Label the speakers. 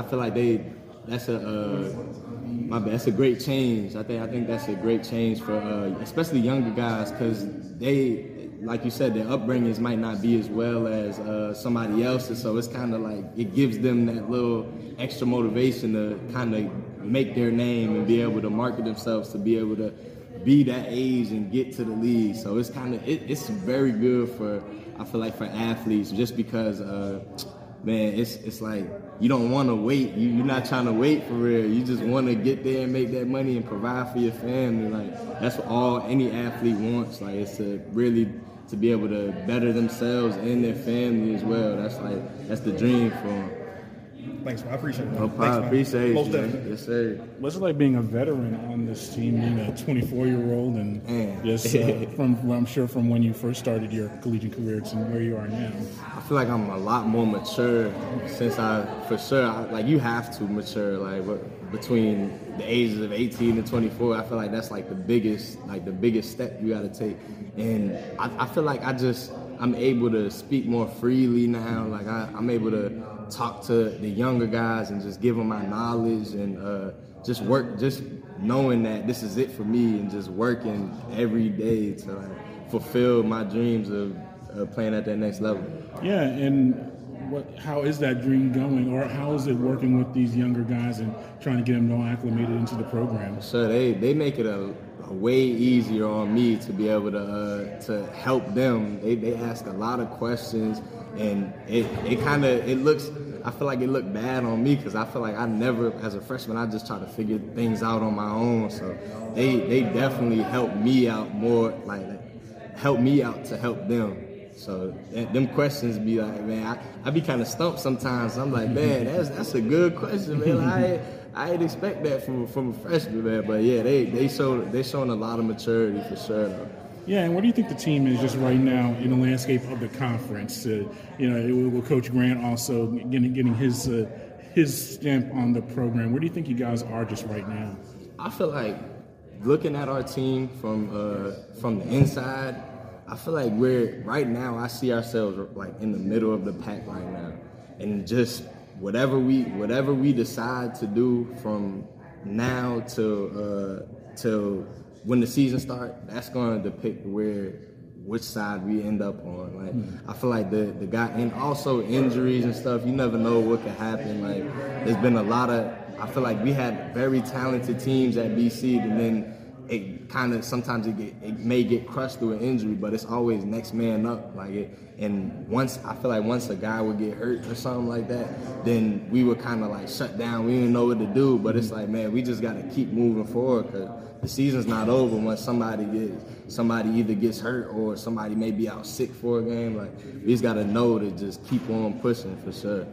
Speaker 1: I feel like they that's a uh, my bad, that's a great change. I think I think that's a great change for uh, especially younger guys because they like you said, their upbringings might not be as well as uh, somebody else's. So it's kind of like it gives them that little extra motivation to kind of make their name and be able to market themselves to be able to be that age and get to the league. So it's kind of it, it's very good for I feel like for athletes just because. Uh, man, it's it's like you don't want to wait. You, you're not trying to wait for real. You just want to get there and make that money and provide for your family. Like that's what all any athlete wants. Like it's to really to be able to better themselves and their family as well. That's like that's the dream for them.
Speaker 2: Thanks, man. I appreciate it.
Speaker 1: No problem. Appreciate
Speaker 2: Most
Speaker 1: you. man.
Speaker 2: definitely.
Speaker 1: Yes, sir.
Speaker 3: What's it like being a veteran on this team, being a 24 year old, and
Speaker 1: Man.
Speaker 3: just uh, from well, I'm sure from when you first started your collegiate career to where you are now?
Speaker 1: I feel like I'm a lot more mature since I, for sure, I, like you have to mature. Like between the ages of 18 and 24, I feel like that's like the biggest, like the biggest step you got to take. And I, I feel like I just, I'm able to speak more freely now. Like I, I'm able to talk to the younger guys and just give them my knowledge and uh, just work, just knowing that this is it for me and just working every day to like fulfill my dreams of playing at that next level.
Speaker 3: Yeah, and what? How is that dream going, or how is it working with these younger guys and trying to get them all acclimated into the program?
Speaker 1: So they, they make it a, a way easier on me to be able to uh, to help them. They, they ask a lot of questions, and it it kind of it looks. I feel like it looked bad on me because I feel like I never, as a freshman, I just try to figure things out on my own. So they they definitely help me out more, like help me out to help them. So them questions be like, man, I, I be kind of stumped sometimes. I'm like, man, that's that's a good question, man. I I didn't expect that from from a freshman, man. But yeah, they they show they showing a lot of maturity for sure. Though.
Speaker 3: Yeah, and what do you think the team is just right now in the landscape of the conference? Uh, you know, with Coach Grant also getting getting his uh, his stamp on the program. Where do you think you guys are just right now?
Speaker 1: I feel like looking at our team from uh, from the inside, I feel like we're right now. I see ourselves like in the middle of the pack right now, and just whatever we whatever we decide to do from now to uh, when the season starts, that's going to depict where which side we end up on. Like I feel like the the guy and also injuries and stuff. You never know what could happen. Like there's been a lot of. I feel like we had very talented teams at BC, and then it kind of sometimes it get it may get crushed through an injury, but it's always next man up. Like it, and once I feel like once a guy would get hurt or something like that, then we would kind of like shut down. We didn't know what to do, but it's like man, we just got to keep moving forward because the season's not over once somebody gets somebody either gets hurt or somebody may be out sick for a game. Like we just got to know to just keep on pushing for sure.